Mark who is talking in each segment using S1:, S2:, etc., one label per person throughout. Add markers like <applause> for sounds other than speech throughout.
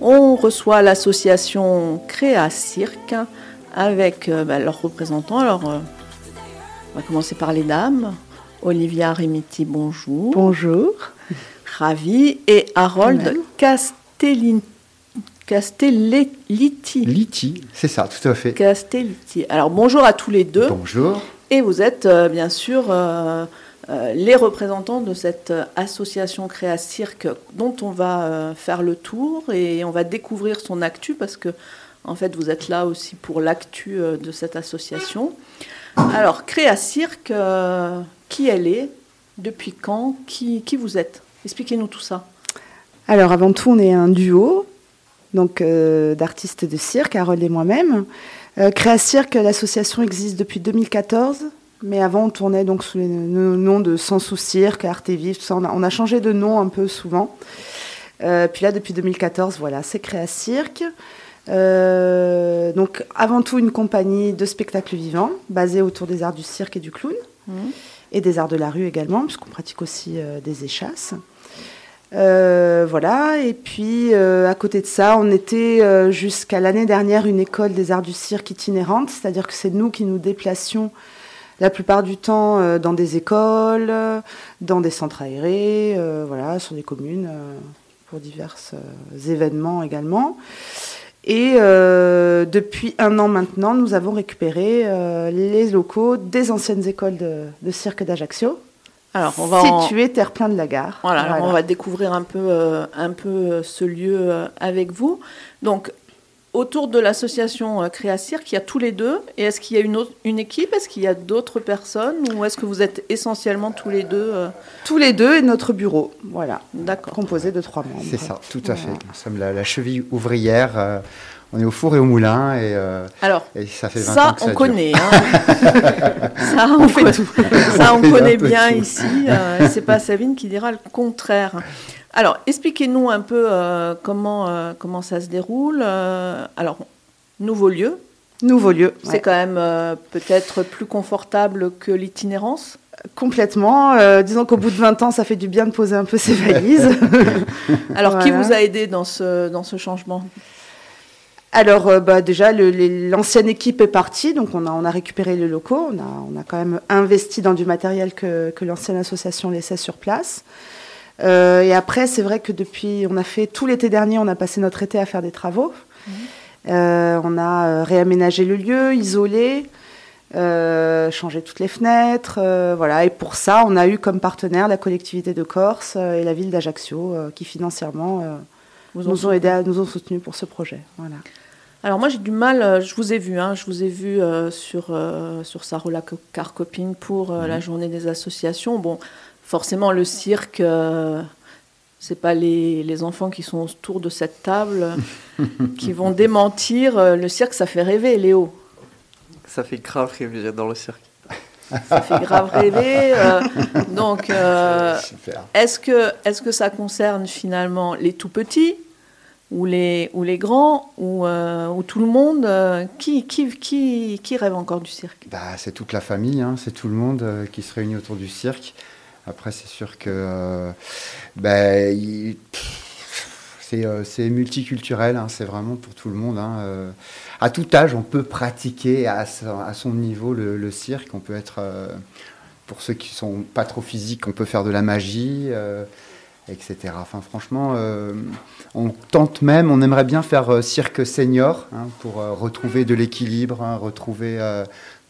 S1: on reçoit l'association Créa Cirque avec euh, bah, leurs représentants. Alors, euh, on va commencer par les dames. Olivia Remiti, bonjour.
S2: Bonjour.
S1: Ravi. Et Harold Castellini. Castelletti.
S3: Liti, c'est ça, tout à fait.
S1: Castelletti. Alors bonjour à tous les deux.
S3: Bonjour.
S1: Et vous êtes euh, bien sûr les représentants de cette association Créa Cirque dont on va faire le tour et on va découvrir son actu parce que en fait vous êtes là aussi pour l'actu de cette association. Alors Créa Cirque, qui elle est, depuis quand, qui, qui vous êtes? Expliquez-nous tout ça.
S2: Alors avant tout on est un duo donc d'artistes de cirque, Harold et moi-même. Euh, Créa Cirque, l'association existe depuis 2014, mais avant on tournait donc sous le nom de Sans Sous Cirque, Arte Vive, tout ça. On a, changé de nom un peu souvent. Euh, puis là, depuis 2014, voilà, c'est Créa Cirque. Euh, donc avant tout une compagnie de spectacles vivants basée autour des arts du cirque et du clown mmh. et des arts de la rue également puisqu'on pratique aussi des échasses. Euh, voilà, et puis euh, à côté de ça, on était euh, jusqu'à l'année dernière une école des arts du cirque itinérante, c'est-à-dire que c'est nous qui nous déplacions la plupart du temps dans des écoles, dans des centres aérés, voilà, sur des communes, pour divers événements également. Et depuis un an maintenant, nous avons récupéré les locaux des anciennes écoles de, de cirque d'Ajaccio, alors, on va situé Terre-Plein de la Gare.
S1: Voilà, on va découvrir un peu, euh, un peu euh, ce lieu euh, avec vous. Donc, autour de l'association Créa Cirque, il y a tous les deux. Et est-ce qu'il y a une, autre, une équipe? Est-ce qu'il y a d'autres personnes? Ou est-ce que vous êtes essentiellement tous les deux
S2: Tous les deux et notre bureau, voilà. D'accord. Composé de trois membres.
S3: C'est ça, tout à fait. Nous sommes la, cheville ouvrière on est au four et au moulin et, euh,
S1: Alors,
S3: ça fait 20
S1: ça,
S3: ans que <laughs> ça
S1: on connaît. Hein. ça, on, fait tout. ça, on connaît bien ici. Euh, c'est pas Savine qui dira le contraire. Alors, expliquez-nous un peu euh, comment, euh, comment ça se déroule. alors, nouveau lieu.
S2: Nouveau lieu.
S1: C'est quand même peut-être plus confortable que l'itinérance?
S2: Complètement. disons qu'au bout de 20 ans, ça fait du bien de poser un peu ses <laughs> valises.
S1: Alors, qui vous a aidé dans ce, dans ce changement?
S2: Alors euh, bah, déjà, l'ancienne équipe est partie, donc on a, on a récupéré les locaux, on a, on a quand même investi dans du matériel que, que l'ancienne association laissait sur place. Euh, et après, c'est vrai que depuis, on a fait tout l'été dernier, on a passé notre été à faire des travaux. Mmh. Euh, on a réaménagé le lieu, isolé, changé toutes les fenêtres, voilà. Et pour ça, on a eu comme partenaire la collectivité de Corse et la ville d'Ajaccio, qui financièrement nous ont aidés, nous ont soutenus pour ce projet. Voilà.
S1: Alors moi j'ai du mal, euh, je vous ai vu, hein, je vous ai vu euh, sur, euh, sur Sarola Car Copine pour la mhm. journée des associations. Bon, forcément le cirque, c'est pas les, les, enfants qui sont autour de cette table <laughs> qui vont démentir. Le cirque ça fait rêver, Léo.
S4: Ça fait grave rêver dans le cirque.
S1: Ça fait grave rêver. donc, <laughs> est-ce que, est que ça concerne finalement les tout petits ou les, grands, ou, euh, ou tout le monde euh, qui, rêve encore du cirque?
S3: Bah, C'est toute la famille, hein, c'est tout le monde euh, qui se réunit autour du cirque. Après, c'est sûr que bah, c'est multiculturel, hein, c'est vraiment pour tout le monde. Hein, à tout âge, on peut pratiquer à, à son niveau le, le, cirque. On peut être, pour ceux qui sont pas trop physiques, on peut faire de la magie etc. Enfin, franchement, euh, on tente même, on aimerait bien faire euh, cirque senior hein, pour euh, retrouver de l'équilibre, hein, retrouver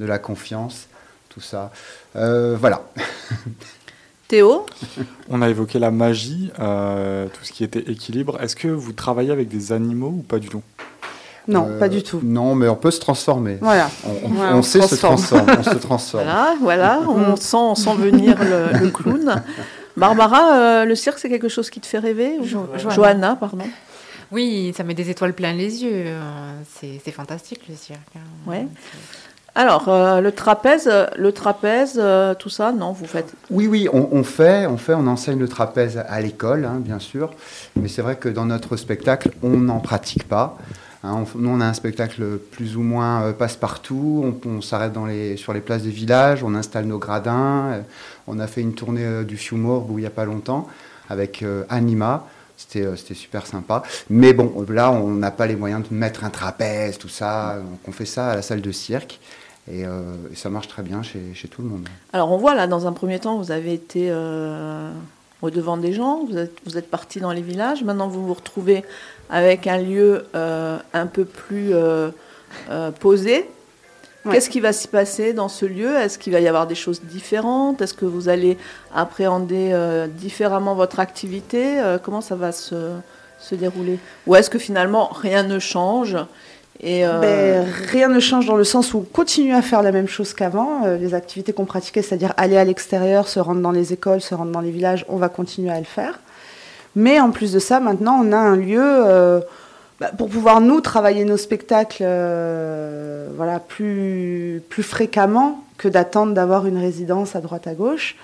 S3: de la confiance, tout ça. voilà. <laughs>
S1: Théo?
S5: On a évoqué la magie, tout ce qui était équilibre. Est-ce que vous travaillez avec des animaux ou pas du tout?
S2: Non, pas du tout.
S3: Non, mais on peut se transformer.
S2: Voilà.
S3: On, sait se transformer. On se transforme. <laughs>
S1: Voilà, voilà. on, sent, on sent venir le, le clown. <laughs> Barbara, euh, le cirque, c'est quelque chose qui te fait rêver Johanna. pardon.
S6: Oui, ça met des étoiles plein les yeux. C'est fantastique le cirque. Hein.
S1: Ouais. Alors, euh, le trapèze, le trapèze, euh, tout ça, non, vous faites
S3: Oui, oui, on, fait, on fait, on enseigne le trapèze à l'école, hein, bien sûr. Mais c'est vrai que dans notre spectacle, on n'en pratique pas. Hein, on, nous, on a un spectacle plus ou moins passe-partout. On, s'arrête sur les places des villages, on installe nos gradins. On a fait une tournée euh, du Fiumorbe il n'y a pas longtemps avec euh, Anima. C'était euh, super sympa. Mais bon, là, on n'a pas les moyens de mettre un trapèze, tout ça. Donc on fait ça à la salle de cirque. Et, euh, ça marche très bien chez, tout le monde.
S1: Alors on voit là, dans un premier temps, vous avez été euh, au devant des gens, vous êtes, vous êtes parti dans les villages. Maintenant, vous vous retrouvez avec un lieu euh, un peu plus euh, euh, posé.
S2: Ouais.
S1: Qu'est-ce qui va s'y passer dans ce lieu? Est-ce qu'il va y avoir des choses différentes? Est-ce que vous allez appréhender différemment votre activité? Comment ça va se, se dérouler? Ou est-ce que finalement rien ne change? Et, euh,
S2: Ben, rien ne change dans le sens où on continue à faire la même chose qu'avant. Euh, les activités qu'on pratiquait, c'est-à-dire aller à l'extérieur, se rendre dans les écoles, se rendre dans les villages, on va continuer à le faire. Mais en plus de ça, maintenant, on a un lieu euh, bah, pour pouvoir, nous, travailler nos spectacles voilà, plus, plus fréquemment que d'attendre d'avoir une résidence à droite à gauche.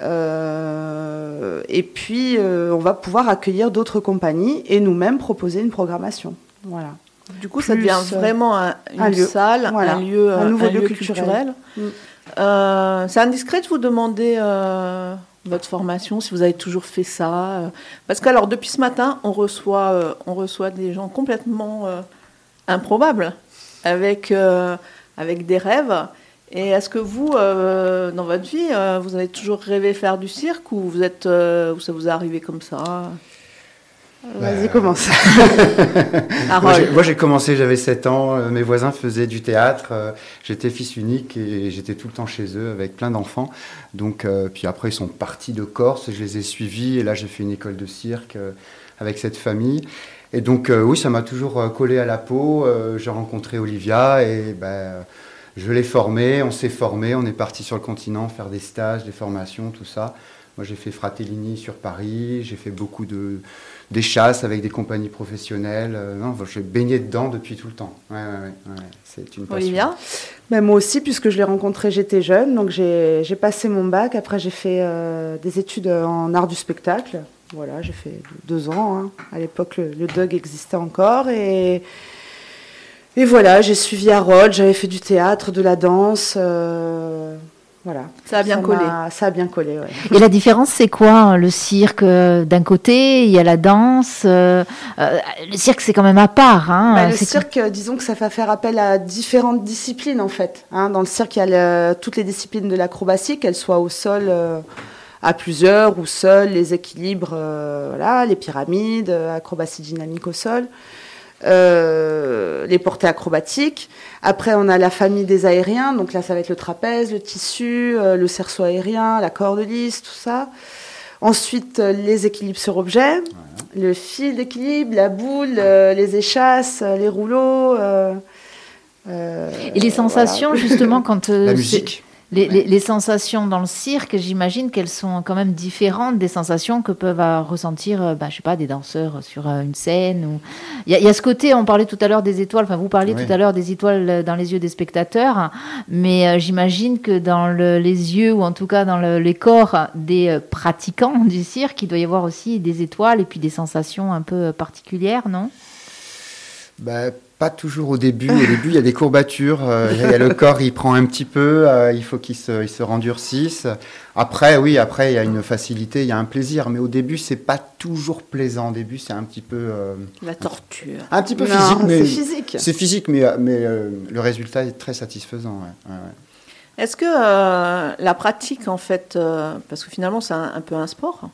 S2: Et puis, on va pouvoir accueillir d'autres compagnies et nous-mêmes proposer une programmation. Voilà.
S1: Du coup, ça devient
S2: euh,
S1: vraiment un- une
S2: un lieu.
S1: salle,
S2: Voilà.
S1: un lieu,
S2: Un nouveau lieu
S1: lieu
S2: culturel. Mm.
S1: Euh, c'est indiscret de vous demander euh, votre formation, si vous avez toujours fait ça. parce que alors depuis ce matin, on reçoit, euh, on reçoit des gens complètement improbables, avec, avec des rêves. Et est-ce que vous, dans votre vie, vous avez toujours rêvé faire du cirque ou vous êtes, ou ça vous est arrivé comme ça?
S2: Vas-y, commence. <laughs> <laughs>
S3: Moi, j'ai- commencé, j'avais 7 ans, euh, mes voisins faisaient du théâtre, euh, j'étais fils unique et j'étais tout le temps chez eux avec plein d'enfants. Donc, euh, puis après, ils sont partis de Corse, je les ai suivis et là, j'ai fait une école de cirque euh, avec cette famille. Et donc, euh, oui, ça m'a toujours euh, collé à la peau. Euh, j'ai rencontré Olivia et ben, je l'ai formée, on s'est formé, on est parti sur le continent faire des stages, des formations, tout ça. Moi, j'ai fait Fratellini sur Paris, j'ai fait beaucoup de des chasses avec des compagnies professionnelles. Euh, non, j'ai baigné dedans depuis tout le temps. Ouais, ouais, ouais, ouais, c'est une passion.
S1: Olivia?
S2: Ben, moi aussi, puisque je l'ai rencontré, j'étais jeune, donc j'ai j'ai passé mon bac. Après, j'ai fait euh, des études en art du spectacle. Voilà, j'ai fait deux ans. hein. À l'époque, le, le DUG existait encore. Et, et voilà, j'ai suivi Harold, j'avais fait du théâtre, de la danse. euh, voilà.
S1: Ça a bien collé.
S2: Ça a bien collé, ouais.
S7: Et la différence, c'est quoi Le cirque, euh, d'un côté, il y a la danse. euh, euh, le cirque, c'est quand même à part. Hein,
S2: Bah, le cirque, disons que ça fait faire appel à différentes disciplines en fait. hein. Dans le cirque, il y a le- toutes les disciplines de l'acrobatie, qu'elles soient au sol euh, à plusieurs ou seules, les équilibres, euh, voilà, les pyramides, acrobatie dynamique au sol, euh, les portées acrobatiques. Après, on a la famille des aériens, donc là, ça va être le trapèze, le tissu, euh, le cerceau aérien, la corde lisse, tout ça. Ensuite, euh, les équilibres sur objet, le fil d'équilibre, la boule, euh, les échasses, euh, les rouleaux. euh, euh,
S7: Et les sensations, justement, quand. euh,
S3: La
S7: c'est-
S3: musique.
S7: Les, les- les sensations dans le cirque, j'imagine qu'elles sont quand même différentes des sensations que peuvent euh, ressentir, euh, bah, je sais pas, des danseurs sur euh, une scène. Ou... Il, y a, il y a ce côté, on parlait tout à l'heure des étoiles, enfin vous parliez
S3: Oui.
S7: tout à l'heure des étoiles euh, dans les yeux des spectateurs, mais j'imagine que dans le- les yeux, ou en tout cas dans le- les corps des pratiquants du cirque, il doit y avoir aussi des étoiles et puis des sensations un peu particulières, non?
S3: Bah, pas toujours au début. Au début, il y a des courbatures. euh, il y a le corps, il prend un petit peu. euh, il faut qu'il se, il se rendurcisse. Après, oui, après, il y a une facilité, il y a un plaisir. Mais au début, c'est pas toujours plaisant. Au début, c'est un petit peu, euh,
S1: La torture.
S3: un petit peu
S2: non,
S3: physique, mais
S2: c'est physique.
S3: c'est physique, mais, mais euh, le résultat est très satisfaisant. ouais, ouais, ouais.
S1: Est-ce que euh, la pratique, en fait, euh, parce que finalement c'est un, un peu un sport,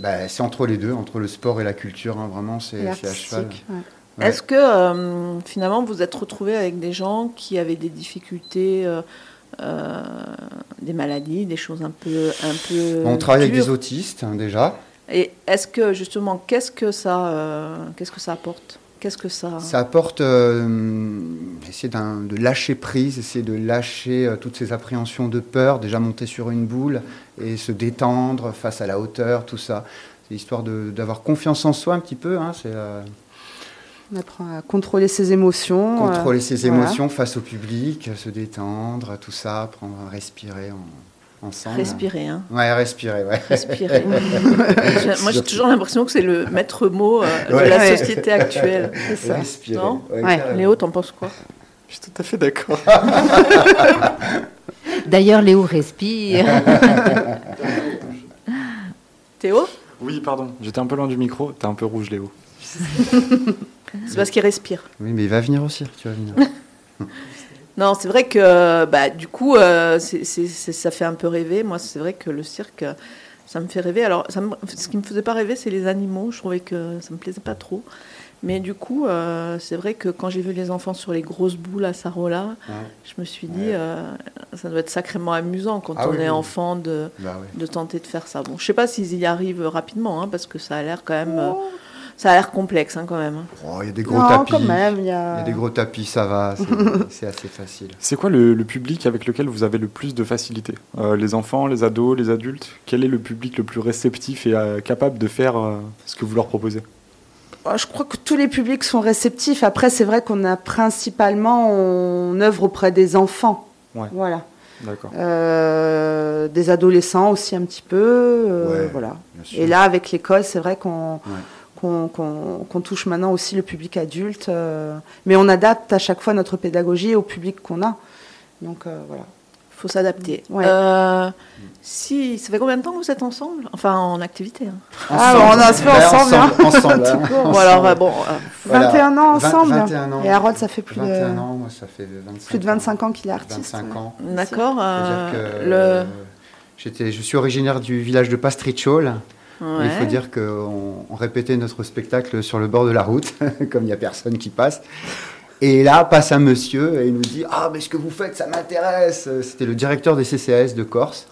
S3: Bah, c'est entre les deux, entre le sport et la culture. hein, vraiment, c'est à cheval.
S2: ouais.
S3: Ouais.
S1: est-ce que euh, finalement vous êtes retrouvé avec des gens qui avaient des difficultés, euh, euh, des maladies, des choses un peu, un peu
S3: On travaille avec des autistes hein, déjà.
S1: Et est-ce que justement, qu'est-ce que ça, qu'est-ce que ça apporte? Qu'est-ce que ça
S3: Ça apporte essayer de lâcher prise, essayer de lâcher toutes ces appréhensions de peur, déjà monter sur une boule et se détendre face à la hauteur, tout ça. C'est histoire de- d'avoir confiance en soi un petit peu. hein, c'est
S2: On apprend à contrôler ses émotions. euh,
S3: contrôler ses
S2: voilà.
S3: émotions face au public, se détendre, tout ça, apprendre à respirer en- ensemble.
S1: Respirer, hein
S3: Ouais, respirer, ouais.
S1: Respirer. <laughs> Moi, j'ai toujours l'impression que c'est le maître mot euh,
S3: Ouais.
S1: de la société actuelle. <laughs>
S2: C'est ça.
S3: Respirer.
S1: Non
S3: ouais,
S2: Ouais.
S3: carrément.
S1: Léo, t'en penses quoi?
S4: Je suis tout à fait d'accord. <laughs>
S7: D'ailleurs, Léo respire.
S1: Théo?
S5: Oui, pardon, j'étais un peu loin du micro. T'es un peu rouge, Léo.
S1: C'est parce qu'il respire.
S3: Oui, mais il va venir au cirque, tu vas venir. <laughs>
S1: Non, c'est vrai que bah, du coup, euh, c'est- c'est- c'est- ça fait un peu rêver. Moi, c'est vrai que le cirque, ça me fait rêver. Alors, ça me- ce qui me faisait pas rêver, c'est les animaux. Je trouvais que ça me plaisait pas trop. Mais du coup, euh, c'est vrai que quand j'ai vu les enfants sur les grosses boules à Sarola,
S3: Ouais.
S1: je me suis dit,
S3: Ouais.
S1: euh, ça doit être sacrément amusant quand
S3: Ah
S1: on
S3: oui,
S1: est
S3: oui.
S1: enfant de,
S3: Bah
S1: de tenter de faire ça. Bon, je sais pas s'ils y arrivent rapidement, hein, parce que ça a l'air quand même, euh, ça a l'air complexe hein, quand même. hein.
S3: Oh, il y a des gros
S2: Non,
S3: tapis.
S2: quand même, il y
S3: Il y
S2: a...
S3: a des gros tapis, ça va, <laughs> c'est- assez facile.
S5: C'est quoi le, le public avec lequel vous avez le plus de facilité? Euh, Les enfants, les ados, les adultes? Quel est le public le plus réceptif et euh, capable de faire euh, ce que vous leur proposez?
S2: Oh, Je crois que tous les publics sont réceptifs. Après, c'est vrai qu'on a principalement, on œuvre auprès des enfants.
S5: Ouais.
S2: Voilà.
S5: D'accord.
S2: Euh, des adolescents aussi un petit peu. euh,
S3: Ouais.
S2: Voilà.
S3: bien sûr.
S2: Et là, avec l'école, c'est vrai qu'on
S3: Ouais.
S2: Qu'on touche maintenant aussi le public adulte. euh, mais on adapte à chaque fois notre pédagogie au public qu'on a. Donc euh, voilà.
S1: faut s'adapter.
S2: Ouais.
S1: Euh, si, ça fait combien de temps que vous êtes ensemble? Enfin, en activité. hein.
S2: Ah, bon, on a se fait ensemble. hein.
S3: ensemble, ensemble, hein.
S1: Bon, alors, bon, euh,
S3: Voilà.
S2: 21 ans ensemble.
S3: 21 ans.
S2: Et Harold, ça fait plus
S3: 21
S2: de,
S3: ans, moi ça fait 25
S2: plus de 25 ans qu'il est artiste.
S3: 25 ans.
S1: d'accord. euh, le...
S3: euh, j'étais, je suis originaire du village de Il faut dire qu'on on répétait notre spectacle sur le bord de la route, <laughs> comme il n'y a personne qui passe. Et là passe un monsieur et il nous dit Ah, mais ce que vous faites, ça m'intéresse. C'était le directeur des CCAS de Corse.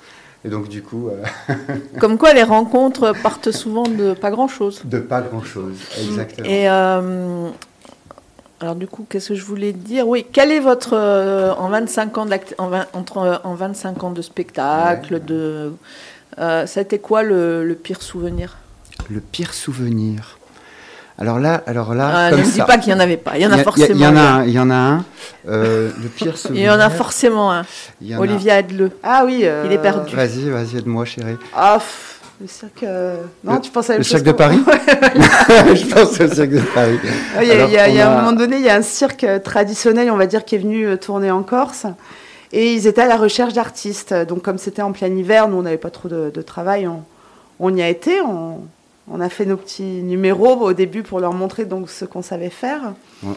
S3: Et donc, du coup, euh, <laughs>
S1: Comme quoi, les rencontres partent souvent de pas grand-chose.
S3: de pas grand-chose. Exactement.
S1: Et euh, alors du coup, qu'est-ce que je voulais dire? Oui, quel est votre euh, en 25 ans en, vingt- entre euh, en 25 ans de spectacle
S3: Ouais.
S1: de euh, ça a été quoi le, le pire souvenir?
S3: Le pire souvenir. Alors là, alors là,
S1: Ah,
S3: comme
S1: Ne me dis pas qu'il y en avait pas. Il y en a forcément.
S3: Il y, en a un. Il y en a un. Euh, le pire souvenir. <laughs>
S1: Il y en a forcément un.
S3: a-
S1: Olivier Adleux.
S2: Ah oui. euh,
S1: Il est perdu.
S3: Vas-y, vas-y, aide-moi, chérie.
S2: Ah, pff, le cirque. euh, Non,
S3: Le-
S2: tu penses à la
S3: Le cirque de Paris <laughs> Je pense au cirque de Paris.
S2: Il y a,
S3: Alors,
S2: il y a- il y a
S3: on
S2: un moment donné, il y a un cirque traditionnel, on va dire, qui est venu tourner en Corse. Et ils étaient à la recherche d'artistes. Donc, comme c'était en plein hiver, nous, on n'avait pas trop de, de travail. On, on y a été. On, on a fait nos petits numéros au début pour leur montrer donc ce qu'on savait faire.
S3: On,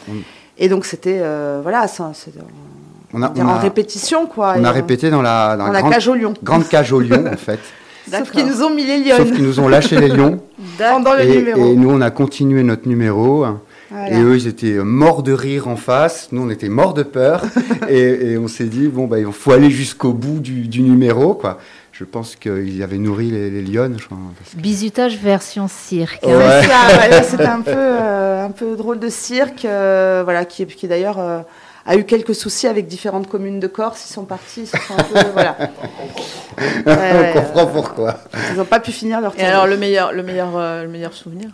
S2: Et donc, c'était euh, voilà, ça,
S3: on a,
S2: en
S3: a-
S2: répétition, quoi.
S3: on
S2: Et
S3: a répété dans la, dans
S2: dans
S3: la
S2: la
S3: grande,
S2: cage au lion.
S3: grande cage au lion, en <laughs> fait.
S2: Sauf qu'ils nous ont mis les lions
S3: Sauf qu'ils nous ont lâché les lions. <laughs>
S2: pendant le
S3: Et,
S2: numéro.
S3: et nous, on a continué notre numéro.
S2: Voilà.
S3: Et eux, ils étaient morts de rire en face. Nous, on était morts de peur. <laughs> et, et on s'est dit, bon, bah, il faut aller jusqu'au bout du, du numéro, quoi. Je pense qu'ils avaient nourri les, les lionnes. je crois, parce que-
S7: Bisutage version cirque.
S3: Ouais.
S2: C'est ça, ouais, c'était un peu, <laughs> euh, un peu drôle de cirque, euh, voilà, qui, qui d'ailleurs euh, a eu quelques soucis avec différentes communes de Corse. Ils sont partis, ils se sont un peu, <laughs> voilà. Ouais, ouais,
S3: on comprend pourquoi.
S2: ils n'ont pas pu finir leur
S1: Et alors le meilleur, le meilleur, euh, le meilleur souvenir?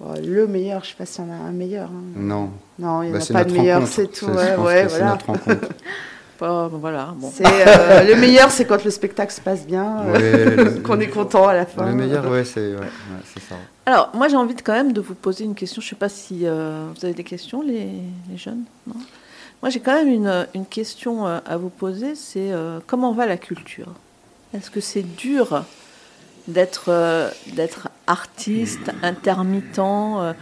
S2: Le meilleur, je sais pas s'il y en a un meilleur. hein.
S3: Non,
S2: Non, il n'y en
S3: Bah,
S2: a pas de meilleur, c'est tout. Ouais,
S3: pense
S2: ouais,
S3: que c'est
S2: voilà.
S3: notre rencontre. <laughs>
S1: Pas- Voilà. Bon.
S2: C'est, euh, le meilleur, c'est quand le spectacle se passe bien, euh,
S3: Ouais, <laughs>
S2: qu'on est content à la fin.
S3: Le meilleur, ouais, c'est ouais, ouais, c'est ça.
S1: Alors, moi, j'ai envie de, quand même de vous poser une question. Je ne sais pas si euh, vous avez des questions, les, les jeunes. Non? Moi, j'ai quand même une, une question à vous poser. C'est euh, comment va la culture? Est-ce que c'est dur d'être euh, d'être artiste, intermittent euh,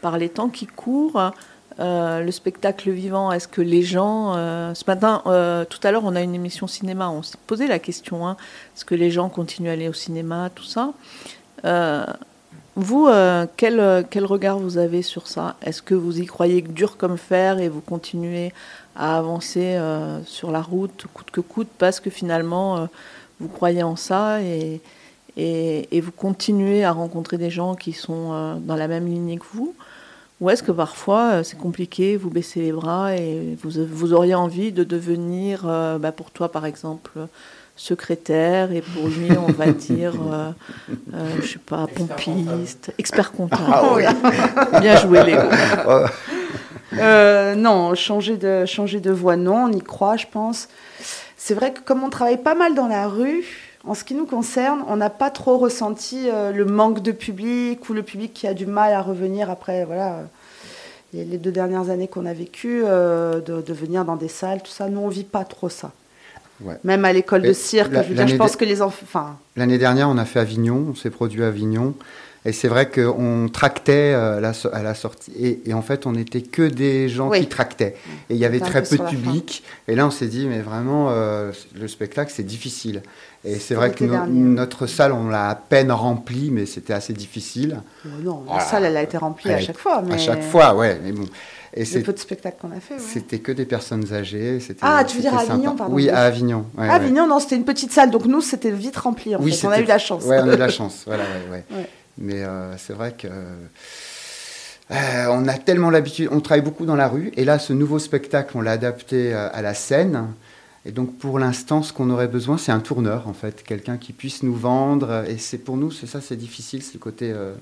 S1: par les temps qui courent. Euh, le spectacle vivant, est-ce que les gens... euh, ce matin, euh, tout à l'heure, on a une émission cinéma, on s'est posé la question, hein, est-ce que les gens continuent à aller au cinéma, tout ça Vous, quel, quel regard vous avez sur ça? Est-ce que vous y croyez dur comme fer et vous continuez à avancer sur la route coûte que coûte parce que finalement vous croyez en ça et, et, et vous continuez à rencontrer des gens qui sont euh, dans la même lignée que vous? Ou est-ce que parfois euh, c'est compliqué, vous baissez les bras et vous, vous auriez envie de devenir, euh, bah, pour toi par exemple, secrétaire et pour lui on va dire, euh, euh, je sais pas, pompiste, expert comptable. <laughs> Bien joué Léo.
S2: Euh, non, changer de, changer de voie, non, on y croit, je pense. C'est vrai que comme on travaille pas mal dans la rue, en ce qui nous concerne, on n'a pas trop ressenti euh, le manque de public ou le public qui a du mal à revenir après, voilà, euh, les deux dernières années qu'on a vécues, euh, de, de venir dans des salles, tout ça. Nous, on vit pas trop ça.
S3: Ouais.
S2: Même à l'école de cirque,
S3: la-
S2: je veux dire, je
S3: l'année
S2: pense que les enfants...
S3: L'année dernière, on a fait Avignon, on s'est produit à Avignon. Et c'est vrai qu'on tractait euh, à la, so- à la sortie. Et, et en fait, on n'était que des gens
S2: Oui.
S3: qui tractaient. Et il y avait très
S2: peu
S3: de public. Et là, on s'est dit, mais vraiment, euh, le spectacle, c'est difficile. Et c'est vrai que no-
S2: dernier.
S3: notre salle, on l'a à peine remplie, mais c'était assez difficile.
S2: Oh non, la
S3: Voilà.
S2: salle, elle a été remplie
S3: Elle
S2: à chaque fois. Mais
S3: À chaque fois, ouais. Mais bon. Et
S2: Le peu de spectacles qu'on a fait. ouais.
S3: c'était que des personnes âgées.
S2: Ah, tu veux dire à Avignon,
S3: sympa.
S2: pardon.
S3: Oui, à Avignon. ouais, ouais.
S2: Avignon, non, c'était une petite salle, donc nous, c'était vite rempli. En
S3: Oui,
S2: fait. On a eu la chance.
S3: Ouais, on a eu la chance. Voilà. Ouais. Mais euh, c'est vrai que euh, on a tellement l'habitude. On travaille beaucoup dans la rue, et là, ce nouveau spectacle, on l'a adapté euh, à la scène. Et donc, pour l'instant, ce qu'on aurait besoin, c'est un tourneur, en fait, quelqu'un qui puisse nous vendre. Et c'est pour nous, c'est ça, c'est difficile, c'est le côté euh,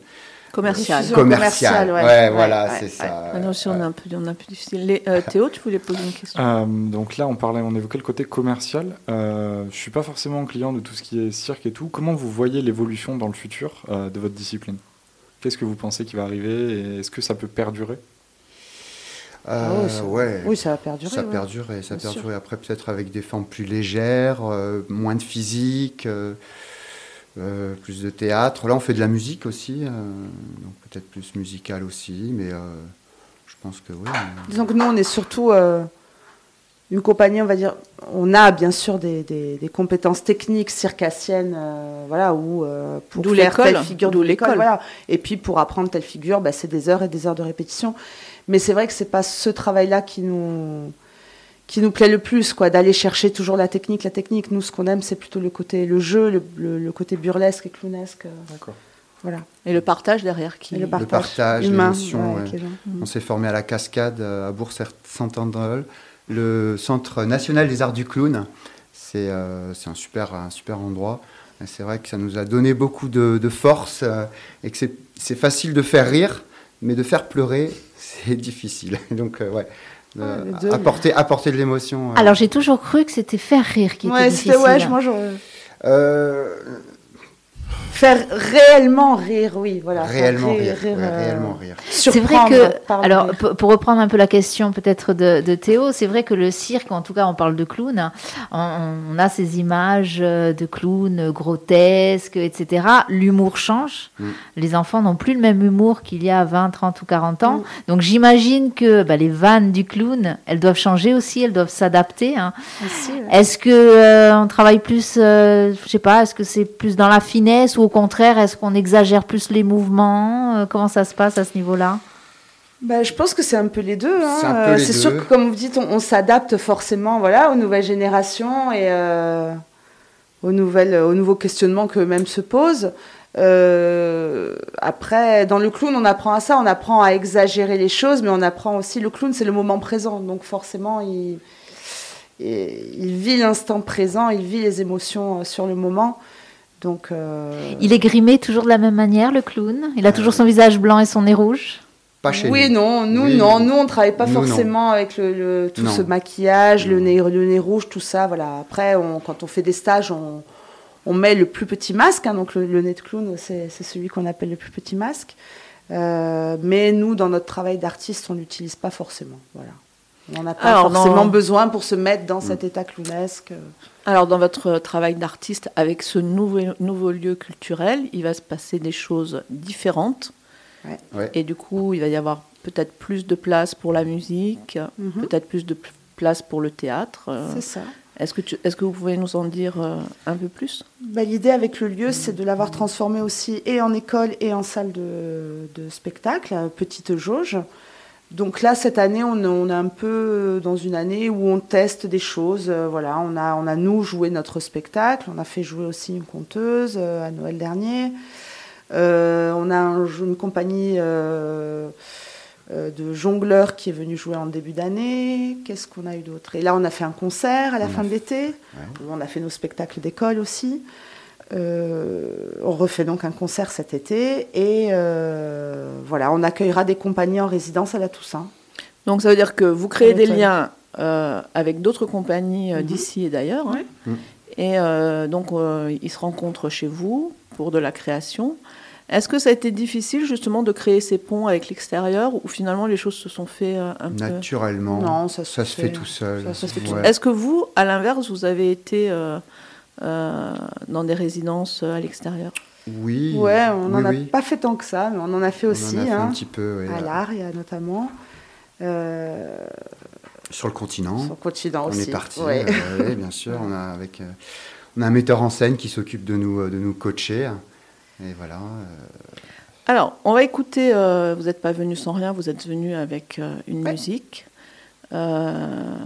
S1: Commercial.
S3: Commercial.
S2: commercial,
S3: ouais,
S2: ouais.
S3: voilà,
S2: Ouais,
S3: c'est
S2: ouais,
S3: ça.
S1: Ah non, si on a un peu, on a un peu difficile. Les- euh, <laughs> Théo, tu voulais poser une question
S5: Euh, donc là, on parlait, on évoquait le côté commercial. Euh, je suis pas forcément client de tout ce qui est cirque et tout. Comment vous voyez l'évolution dans le futur euh, de votre discipline? Qu'est-ce que vous pensez qui va arriver et est-ce que ça peut perdurer?
S3: Euh,
S2: Ah ouais, ça-
S3: ouais.
S2: Oui, ça va perdurer.
S3: Ça
S2: ouais.
S3: perdure et ça perdure. Et après, peut-être avec des formes plus légères, euh, moins de physique, euh, euh, plus de théâtre. Là, on fait de la musique aussi, euh, donc peut-être plus musical aussi, mais euh, je pense que oui. on-
S2: Disons que nous, on est surtout euh, une compagnie, on va dire. On a bien sûr des, des- des compétences techniques circassiennes, euh, voilà, ou euh, pour
S1: D'où
S2: faire telle
S1: l'école,
S2: figure,
S1: d'où
S2: l'école,
S1: l'école.
S2: voilà. Et puis pour apprendre telle figure, bah, c'est des heures et des heures de répétition. Mais c'est vrai que c'est pas ce travail-là qui nous qui nous plaît le plus, quoi, d'aller chercher toujours la technique, la technique. Nous, ce qu'on aime, c'est plutôt le côté, le jeu, le, le- le côté burlesque et clownesque. euh,
S5: D'accord.
S2: Voilà.
S1: Et le partage derrière qui
S2: Et le partage,
S3: partage,
S2: humain,
S3: l'émotion, ouais.
S2: les gens.
S3: On s'est formé à la cascade euh, à Bourg-Saint-André, le Centre national des arts du clown. C'est euh, c'est un, super, un super endroit. C'est vrai que ça nous a donné beaucoup de, de force euh, et que c'est- c'est facile de faire rire, mais de faire pleurer, c'est <laughs> difficile. Donc, euh, ouais, de-
S2: Ah, deux,
S3: apporter, apporter de l'émotion. euh.
S7: Alors j'ai toujours cru que c'était faire rire qui
S2: Ouais,
S7: était difficile.
S2: ouais, je-
S3: Euh,
S2: Faire réellement rire, oui, voilà.
S3: Réellement rire. ouais,
S2: euh,
S3: réellement rire.
S7: C'est vrai
S2: surprendre
S7: que, alors pour, reprendre un peu la question peut-être de, de Théo, c'est vrai que le cirque, en tout cas on parle de clown, on, on a ces images euh, de clowns grotesques, etc. L'humour change.
S3: Mm.
S7: Les enfants n'ont plus le même humour qu'il y a 20, 30 ou 40 ans.
S2: Mm.
S7: Donc j'imagine que bah, les vannes du clown, elles doivent changer aussi, elles doivent s'adapter. hein.
S2: Ouais.
S7: Est-ce que euh, on travaille plus, euh, je sais pas, est-ce que c'est plus dans la finesse ou au contraire, est-ce qu'on exagère plus les mouvements Euh, Comment ça se passe à ce niveau-là?
S2: Bah, je pense que c'est un peu les deux. hein.
S3: C'est
S2: Euh, C'est sûr que, comme vous dites, on, on s'adapte forcément voilà, aux nouvelles générations et euh, aux, nouvelles, aux nouveaux questionnements qu'eux-mêmes se posent. Euh, après, dans le clown, on apprend à ça, on apprend à exagérer les choses, mais on apprend aussi, le clown, c'est le moment présent. Donc forcément, il, vit l'instant présent, il vit les émotions sur le moment. Donc, euh,
S7: Il est grimé toujours de la même manière, le clown? Il a toujours son visage blanc et son nez rouge?
S3: Pas chez
S2: oui,
S3: nous.
S2: non, nous,
S3: Oui.
S2: non, nous, on travaille pas
S3: Nous, non.
S2: forcément avec le, le- tout
S3: Non.
S2: ce maquillage, le nez, le nez rouge, tout ça. Voilà. Après, on- quand on fait des stages, on, on met le plus petit masque. hein, donc, le, le nez de clown, c'est celui qu'on appelle le plus petit masque. Euh, mais nous, dans notre travail d'artiste, on l'utilise pas forcément. Voilà. On n'en a pas
S1: Alors,
S2: forcément besoin pour se mettre dans
S3: Mm.
S2: cet état clownesque.
S1: Alors, dans votre travail d'artiste, avec ce nouveau, nouveau lieu culturel, il va se passer des choses différentes.
S3: Ouais.
S1: Et du coup, il va y avoir peut-être plus de place pour la musique,
S2: Mhm.
S1: peut-être plus de place pour le théâtre. Euh,
S2: C'est ça.
S1: Est-ce que, tu- est-ce que vous pouvez nous en dire euh, un peu plus?
S2: Bah, L'idée avec le lieu, c'est de l'avoir transformé aussi et en école et en salle de, de spectacle, euh, petite jauge. Donc là, cette année, on, est- on est un peu dans une année où on teste des choses. euh, voilà, on a, on a nous joué notre spectacle, on a fait jouer aussi une conteuse euh, à Noël dernier. Euh, on a un- une compagnie de jongleurs qui est venue jouer en début d'année. Qu'est-ce qu'on a eu d'autre? Et là, on a fait un concert à la
S3: On
S2: fin de l'été. On a fait nos spectacles d'école aussi. Euh, on refait donc un concert cet été et euh, voilà, on accueillera des compagnies en résidence à la Toussaint.
S1: Donc, ça veut dire que vous créez des liens euh, avec d'autres compagnies
S2: Mhm.
S1: d'ici et d'ailleurs. hein.
S3: Mhm.
S1: Et euh, donc, euh, ils se rencontrent chez vous pour de la création. Est-ce que ça a été difficile justement de créer ces ponts avec l'extérieur ou finalement les choses se sont fait euh, un peu
S3: Naturellement.
S2: Non, ça se
S3: ça se fait tout seul.
S2: ça se fait tout
S3: Ouais.
S1: Est-ce que vous, à l'inverse, vous avez été dans des résidences euh, à l'extérieur
S3: Oui.
S2: Ouais, on n'en
S3: oui,
S2: a
S3: oui.
S2: pas fait tant que ça, mais on en a fait
S3: On en
S2: aussi.
S3: a fait
S2: hein,
S3: un petit peu, ouais,
S2: à
S3: euh,
S2: l'Aria notamment. Euh,
S3: Sur le continent.
S2: sur le continent
S3: on
S2: aussi.
S3: est parti,
S2: ouais.
S3: euh, ouais, bien sûr. On a, <laughs> avec, euh, on a un metteur en scène qui s'occupe de nous, euh, de nous coacher. Et voilà. euh,
S1: Alors, on va écouter, euh, vous n'êtes pas venu sans rien, vous êtes venu avec euh, une
S2: Ouais.
S1: musique. Euh,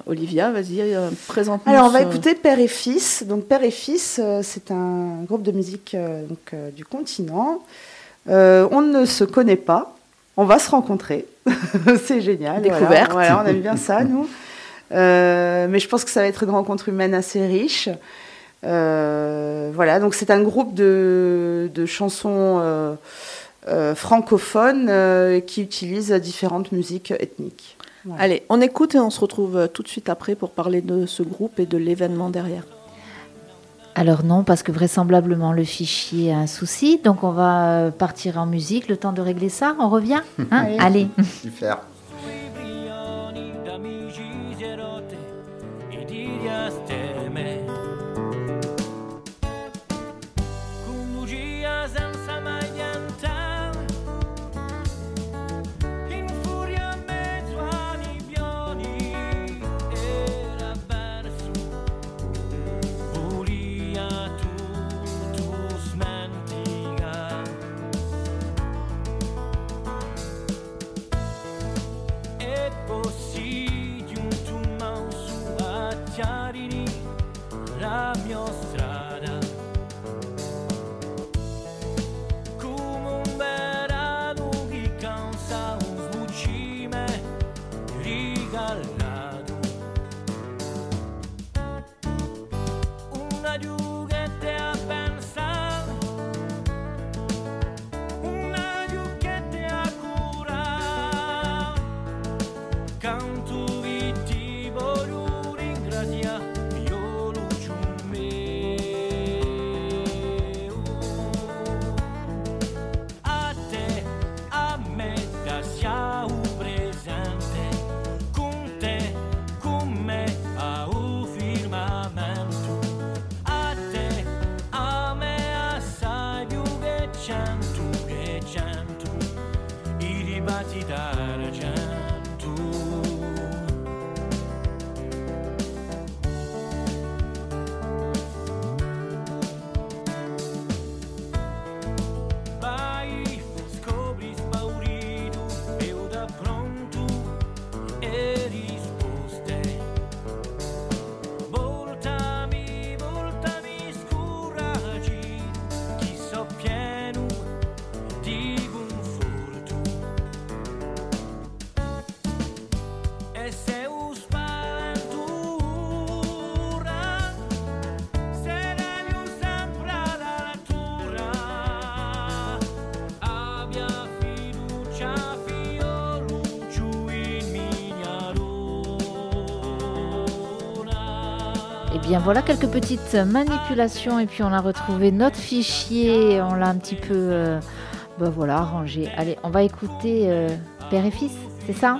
S1: Olivia, vas-y, euh, présente-nous.
S2: Alors, on va écouter Père et Fils. Donc, Père et Fils, euh, c'est un groupe de musique donc, du continent. On ne se connaît pas. On va se rencontrer. <laughs> c'est génial.
S1: Découverte.
S2: Voilà, on aime bien ça, <laughs> nous. Euh, mais je pense que ça va être une rencontre humaine assez riche. Euh, voilà, donc c'est un groupe de, de chansons euh, francophones qui utilise différentes musiques ethniques. Voilà.
S1: Allez, on écoute et on se retrouve tout de suite après pour parler de ce groupe et de l'événement derrière.
S8: Alors non, parce que vraisemblablement le fichier a un souci, donc on va euh, partir en musique, le temps de régler ça, on revient hein?
S2: Allez.
S8: Allez.
S3: super.
S9: I
S8: do. Voilà quelques petites manipulations et puis on a retrouvé notre fichier, on l'a un petit peu euh, bah voilà, arrangé. Allez, on va écouter euh, Père et Fils, c'est ça?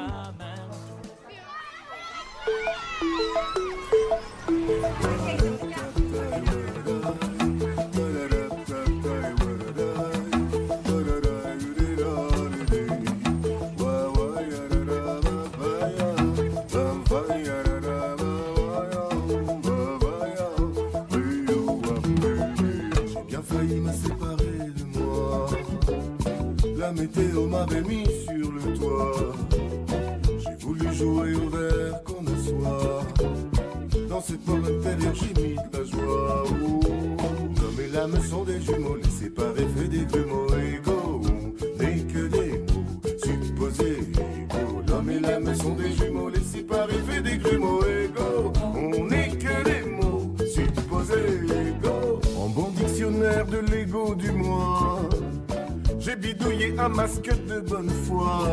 S10: La météo m'avait mis sur le toit. J'ai voulu jouer au comme un soir. Dans cette porte intérieure, j'ai mis de la joie. Oh, et l'âme sont des jumeaux, les séparés fait des grumeaux égaux. N'est que des mots supposés égaux. L'homme et l'âme sont des jumeaux, les séparés fait des grumeaux égaux. On n'est que des mots supposés égaux. En bon dictionnaire de l'ego du moi, j'ai bidouillé un masque de bonne foi.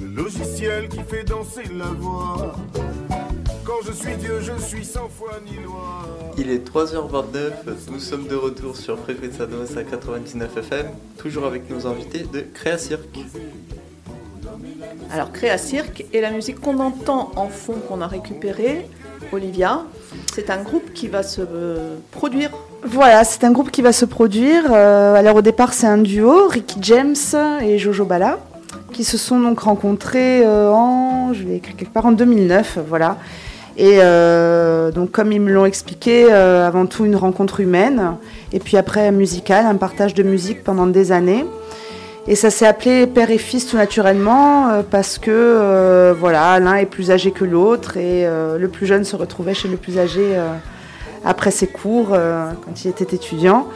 S10: Le logiciel qui fait danser la voix. Quand je suis Dieu, je suis sans foi ni loi.
S4: Il est 3h29, nous sommes de retour sur Fréquence Ados à 99 FM, toujours avec nos invités de Créa Cirque.
S1: Alors, Créa Cirque et la musique qu'on entend en fond, qu'on a récupérée, Olivia, c'est un groupe qui va se euh, produire
S2: Voilà, c'est un groupe qui va se produire. Euh, alors au départ, c'est un duo, Ricky James et Jojo Bala, qui se sont donc rencontrés euh, en, je l'ai quelque part, en 2009, voilà. Et euh, donc comme ils me l'ont expliqué, avant tout une rencontre humaine, et puis après musicale, un partage de musique pendant des années. Et ça s'est appelé père et fils tout naturellement parce que voilà, l'un est plus âgé que l'autre et le plus jeune se retrouvait chez le plus âgé après ses cours euh, quand il était étudiant.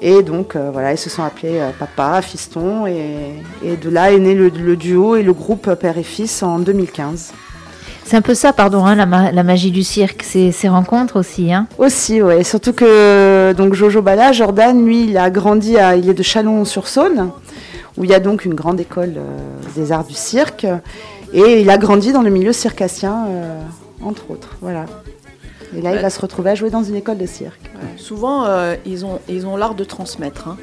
S2: Et donc euh, voilà, ils se sont appelés euh, papa, fiston et, et de là est né le, le duo et le groupe père et fils en 2015.
S7: C'est un peu ça, pardon, hein, la, ma- la magie du cirque, ces, rencontres aussi. Hein.
S2: Aussi, ouais. Surtout que donc Jojo Bala, Jordan, lui, il a grandi à, il est de Chalon-sur-Saône, où il y a donc une grande école des arts du cirque, et il a grandi dans le milieu circassien, entre autres. Voilà. Et là, il va se retrouver à jouer dans une école de cirque.
S1: Souvent, euh, ils ont ils ont l'art de transmettre. hein.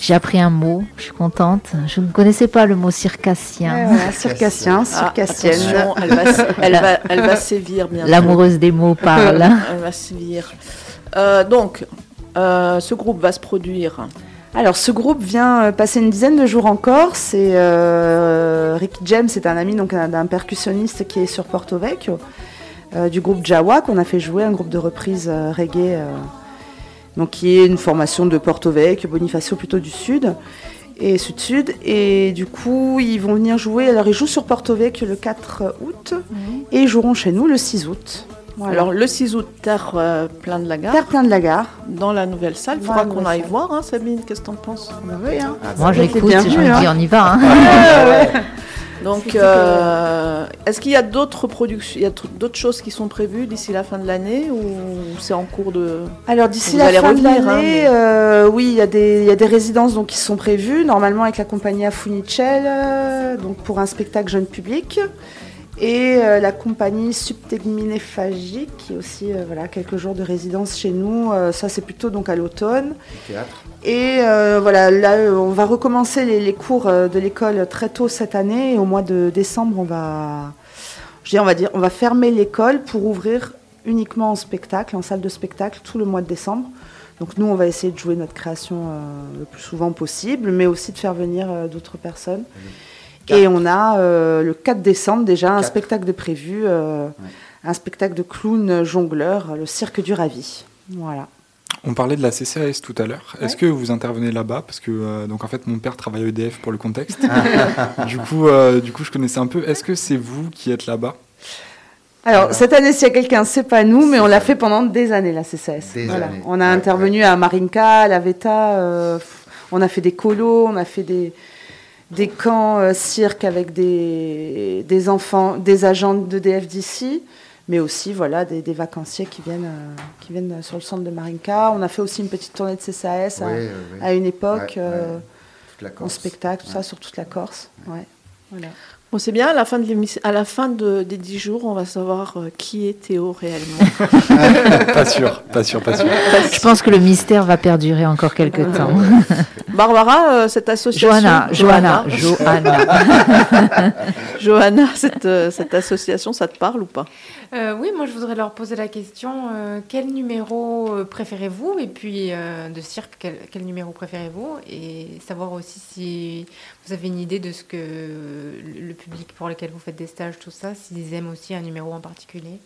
S7: J'ai appris un mot, je suis contente. Je ne connaissais pas le mot circassien.
S2: Ouais, circassien,
S1: Ah,
S2: circassienne.
S1: elle va, <laughs> elle va, elle va sévir bientôt.
S7: L'amoureuse des mots parle. <laughs>
S1: Elle va sévir. Euh, donc, euh, ce groupe va se produire.
S2: Alors, ce groupe vient passer une dizaine de jours en Corse. Et euh, Ricky James est un ami donc d'un percussionniste qui est sur Porto Vecchio, du groupe Jawa, qu'on a fait jouer, un groupe de reprise euh, reggae, euh, donc qui est une formation de Porto Vecchio, Bonifacio plutôt du sud et sud-sud. Et du coup, ils vont venir jouer. Alors, ils jouent sur Porto Vecchio le 4 août et ils joueront chez nous le 6 août. Voilà.
S1: Alors, le 6 août, terre euh, plein de la gare,
S2: Terre plein de la gare.
S1: dans la nouvelle salle. Il faudra qu'on aille
S2: salle.
S1: voir, hein, Sabine. Qu'est-ce que t'en penses?
S2: Bah oui, hein.
S3: Ah,
S7: Moi, j'écoute, je me dis,
S2: hein.
S7: on y va. hein. <laughs>
S1: Donc,
S2: Surtout
S1: euh, est-ce qu'il y a d'autres productions, il y a tr- d'autres choses qui sont prévues d'ici la fin de l'année ou c'est en cours de
S2: Alors d'ici la fin de
S1: hein,
S2: l'année,
S1: mais-
S2: euh, oui, il y, a des- il y a des résidences donc, qui sont prévues, normalement avec la compagnie Afunicello, euh, donc pour un spectacle jeune public, et euh, la compagnie Subtegminéphagie, qui est aussi euh, voilà, quelques jours de résidence chez nous, Euh, ça c'est plutôt donc à l'automne. Et voilà, là on va recommencer les, les cours de l'école très tôt cette année, et au mois de décembre on va, je dis, on va dire, on va fermer l'école pour ouvrir uniquement en spectacle, en salle de spectacle, tout le mois de décembre. Donc nous, on va essayer de jouer notre création le plus souvent possible, mais aussi de faire venir d'autres personnes. Et on a euh, le 4 décembre déjà un spectacle de prévu, euh,
S3: Ouais.
S2: un spectacle de clown jongleur, le Cirque du Ravi. Voilà.
S5: On parlait de la CCAS tout à l'heure. Est-ce que vous intervenez là-bas? Parce que euh, donc en fait mon père travaille à EDF pour le contexte. <laughs> du coup, euh, du coup je connaissais un peu. Est-ce que c'est vous qui êtes là-bas?
S2: Alors, cette année, s'il y a quelqu'un, c'est pas nous, mais on l'a fait pendant des années, la CCS.
S3: Des
S2: Voilà.
S3: années.
S2: On a
S3: Ouais,
S2: intervenu à Marinka, à la Veta, euh, on a fait des colos, on a fait des, des camps euh, cirque avec des, des enfants, des agents de DF d'ici, mais aussi voilà, des, des vacanciers qui viennent, euh, qui viennent sur le centre de Marinka. On a fait aussi une petite tournée de CCAS à,
S3: Oui, oui, oui.
S2: à une époque,
S3: Ouais,
S2: euh,
S3: ouais.
S2: En spectacle, tout
S3: Ouais.
S2: ça, sur toute la Corse. Ouais. Voilà.
S1: Bon, c'est bien, à la fin, de à la fin de- des 10 jours, on va savoir euh, qui est Théo réellement. <laughs>
S5: Pas sûr, pas sûr, pas sûr.
S7: Je pense que le mystère va perdurer encore quelques temps. <laughs>
S1: Barbara, euh, cette association.
S7: Johanna, Johanna, Johanna. <laughs>
S1: Johanna, cette, euh, cette association, ça te parle ou pas?
S6: Euh, oui, moi je voudrais leur poser la question euh, quel numéro euh, préférez-vous? Et puis euh, de cirque, quel, quel numéro préférez-vous? Et savoir aussi si vous avez une idée de ce que le, public pour lequel vous faites des stages, tout ça, s'ils aiment aussi un numéro en particulier.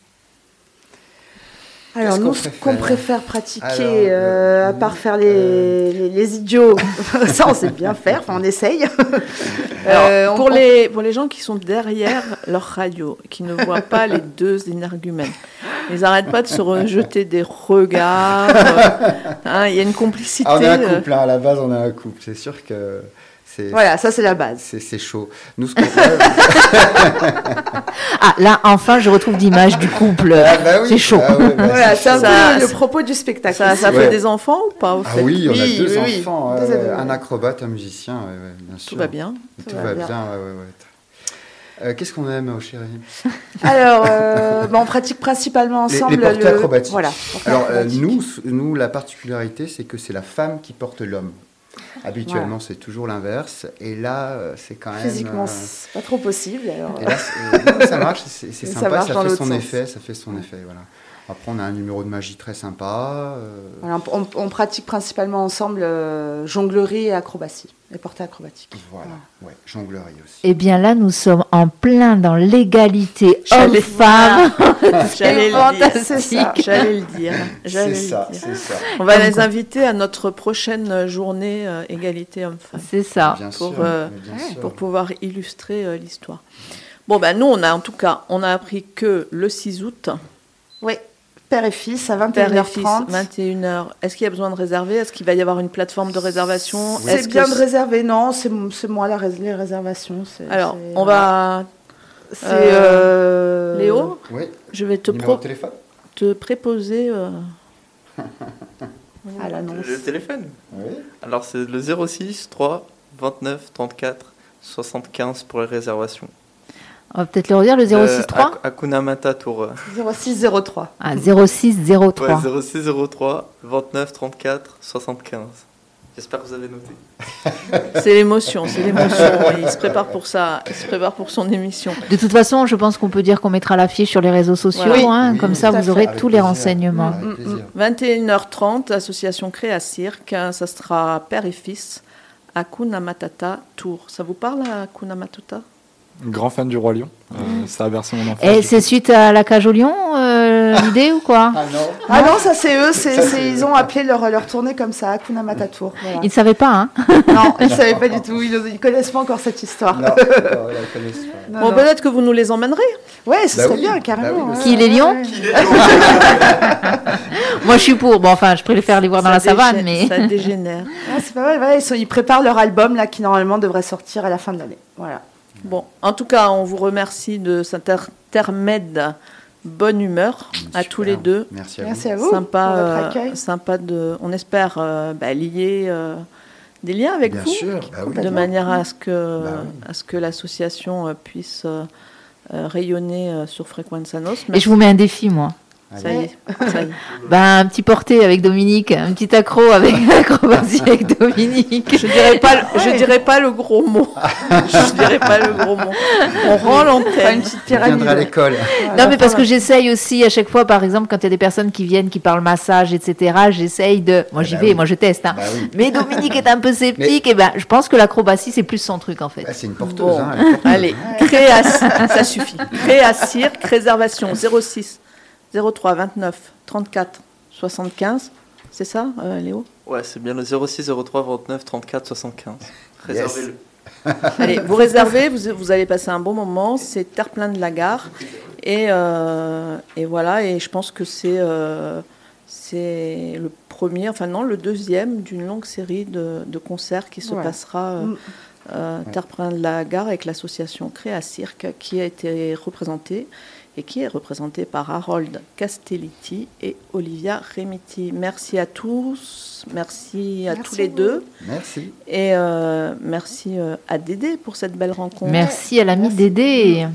S2: Alors nous, ce qu'on préfère pratiquer,
S3: Alors,
S2: euh,
S3: euh,
S2: à part faire les,
S3: euh,
S2: les, les idiots, <laughs> ça on sait bien faire, enfin on essaye. <laughs>
S1: Alors,
S2: Euh, on-
S1: pour,
S2: on-
S1: les, pour les gens qui sont derrière leur radio, qui ne voient pas les deux énergumènes, ils n'arrêtent pas de se rejeter des regards. hein, Il y a une complicité.
S3: Ah, on est un couple, hein, à la base on est un couple. C'est sûr que
S2: Voilà, ça c'est la base.
S3: c'est c'est chaud. Nous, ce qu'on fait-
S7: Ah, là, enfin, je retrouve l'image du couple.
S3: Ah, bah oui.
S7: C'est chaud.
S3: Ah ouais, bah,
S2: Voilà, c'est un
S1: Ça-
S2: peu le propos du spectacle.
S1: ça, fait
S3: Ouais.
S1: des enfants ou pas au
S3: Ah oui, on a
S2: Oui,
S3: deux
S2: oui,
S3: enfants, euh, un acrobate, un musicien, ouais, ouais, bien
S1: Tout
S3: sûr.
S1: va bien.
S3: Tout,
S2: va
S3: va
S2: bien.
S3: bien, ouais, ouais, ouais. Euh, Qu'est-ce qu'on aime, oh, chérie?
S2: Alors, euh, <laughs> bah, on pratique principalement
S3: Les-
S2: ensemble
S3: les portées
S2: le...
S3: acrobatiques.
S2: Voilà.
S3: Alors, euh,
S2: acrobatiques.
S3: nous, nous, la particularité, c'est que c'est la femme qui porte l'homme. <laughs> Habituellement, c'est toujours l'inverse. Et là, euh, c'est quand même.
S2: Physiquement,
S3: euh,
S2: c'est pas trop possible. Alors,
S3: et là, euh, non, ça marche, c'est <laughs>
S2: Ça
S3: sympa, ça, fait son
S2: sens.
S3: effet, ça fait son effet, voilà. Après, on a un numéro de magie très sympa. euh,
S2: Voilà, on, on pratique principalement ensemble euh, jonglerie et acrobatie, et portée acrobatique.
S3: Voilà, ouais, jonglerie aussi.
S7: Eh bien là, nous sommes en plein dans l'égalité homme-femme. <laughs>
S1: J'allais le dire.
S7: fantastique.
S1: J'allais le dire. J'allais
S3: C'est ça, c'est ça.
S1: On va les inviter à notre prochaine journée euh, égalité homme-femme
S7: C'est ça.
S3: Bien
S1: pour,
S3: sûr,
S1: euh, pour pouvoir illustrer euh, l'histoire. Bon, ben nous, on a en tout cas, on a appris que le 6 août,
S2: Oui, père et fils à
S1: père et fils,
S2: 21h30.
S1: 21h. Est-ce qu'il y a besoin de réserver? Est-ce qu'il va y avoir une plateforme de réservation?
S2: C'est bien
S1: que
S2: de réserver, non, c'est moi la rés- les réservations.
S1: Alors, on va.
S2: C'est
S1: Euh,
S2: euh,
S1: Léo,
S3: Oui,
S1: je vais te, pro- te préposer. euh, <laughs>
S2: à l'annonce.
S4: Le téléphone?
S3: Oui.
S4: Alors c'est le 06 3 29 34 75 pour les réservations.
S7: On va peut-être le redire, le 063
S4: Euh, Ak- Hakuna Matata Tour. euh,
S2: 0603.
S7: Ah, 0603.
S4: Ouais, 06 03 29 34 75. J'espère que vous avez noté. <laughs>
S1: C'est l'émotion, c'est l'émotion. Il se prépare pour ça, il se prépare pour son émission.
S7: De toute façon, je pense qu'on peut dire qu'on mettra l'affiche sur les réseaux sociaux.
S1: Voilà.
S7: hein,
S3: Oui,
S7: comme ça, vous aurez tous les renseignements.
S3: Avec plaisir.
S1: 21h30, association Créa Cirque, ça sera père et fils. Hakuna Matata Tour. Ça vous parle, Hakuna Matata
S5: Grand fan du Roi Lion. Euh, ça a bercé mon enfance.
S7: Et c'est suite à la cage au lion, euh, l'idée ou quoi
S3: Ah non
S2: Ah non, ça c'est eux, c'est
S3: Ça,
S2: c'est-
S3: c'est-
S2: ils ont appelé leur, leur tournée comme ça, Hakuna Matatour. Voilà.
S7: Ils ne savaient pas, hein <laughs>
S2: Non, ils ne savaient pas du tout, ils ne connaissent pas encore cette histoire.
S3: Non, <laughs> non, ils la connaissent pas.
S2: Non,
S1: Bon,
S2: non.
S1: peut-être que vous nous les emmènerez.
S2: Ouais, ce
S3: Bah
S2: serait
S3: oui,
S2: bien,
S3: bah
S2: carrément.
S7: Qui, les lions. <laughs> Moi, je suis pour. Bon, enfin, je préfère les voir dans
S1: Ça
S7: la savane, mais.
S1: Ça dégénère.
S2: Ah, c'est pas mal, ouais, ils, sont- ils préparent leur album là, qui normalement devrait sortir à la fin de l'année. Voilà.
S1: Bon, en tout cas, on vous remercie de cet intermède bonne humeur à
S3: Super.
S1: tous les deux.
S3: Merci à
S2: Merci
S3: vous.
S2: à vous
S1: sympa,
S2: pour votre
S1: euh,
S2: accueil.
S1: sympa de, on espère euh, bah, lier euh, des liens avec
S3: Bien
S1: vous,
S3: sûr, bah oui.
S1: de manière à ce que,
S3: Bah oui.
S1: à ce que l'association euh, puisse euh, euh, rayonner euh, sur Frequenza Nos.
S7: Et je vous mets un défi, moi.
S1: Ça y est, ça y est. <laughs>
S7: Ben, un petit porté avec Dominique, un petit accro avec <laughs> l'acrobatie avec Dominique.
S1: Je dirais pas, le- je dirais pas le gros mot. <laughs> je dirais pas le gros mot. On rend
S2: Enfin, une
S1: l'antenne.
S2: petite
S3: à l'école.
S7: Non, mais parce que j'essaye aussi à chaque fois, par exemple, quand il y a des personnes qui viennent, qui parlent massage, etc., j'essaye de. Moi, j'y
S3: bah
S7: vais,
S3: oui.
S7: moi, je teste. hein.
S3: Bah oui.
S7: Mais Dominique est un peu sceptique, et ben, je pense que l'acrobatie, c'est plus son truc, en fait.
S3: Bah, c'est une porteuse.
S1: Bon,
S3: hein, porteuse.
S1: allez, créa, ça suffit. Créa Cirque, réservation 06 03 29 34 75. C'est ça, euh, Léo?
S4: Ouais, c'est bien le 06 03 29 34 75. Réservez-le. <laughs>
S1: Allez, vous réservez, vous, vous allez passer un bon moment. C'est terre-plein de la gare. Et, euh, et voilà, et je pense que c'est euh, c'est le premier, enfin non, le deuxième d'une longue série de, de concerts qui se
S2: Ouais.
S1: passera euh,
S2: Mm.
S1: euh, terre-plein de la gare avec l'association Créa Cirque qui a été représentée et qui est représentée par Harold Castellitti et Olivia Remiti. Merci à tous, merci à
S2: Merci
S1: tous les
S2: vous.
S1: deux.
S3: Merci.
S1: Et euh, merci euh, à Dédé pour cette belle rencontre.
S7: Merci à l'ami. Dédé.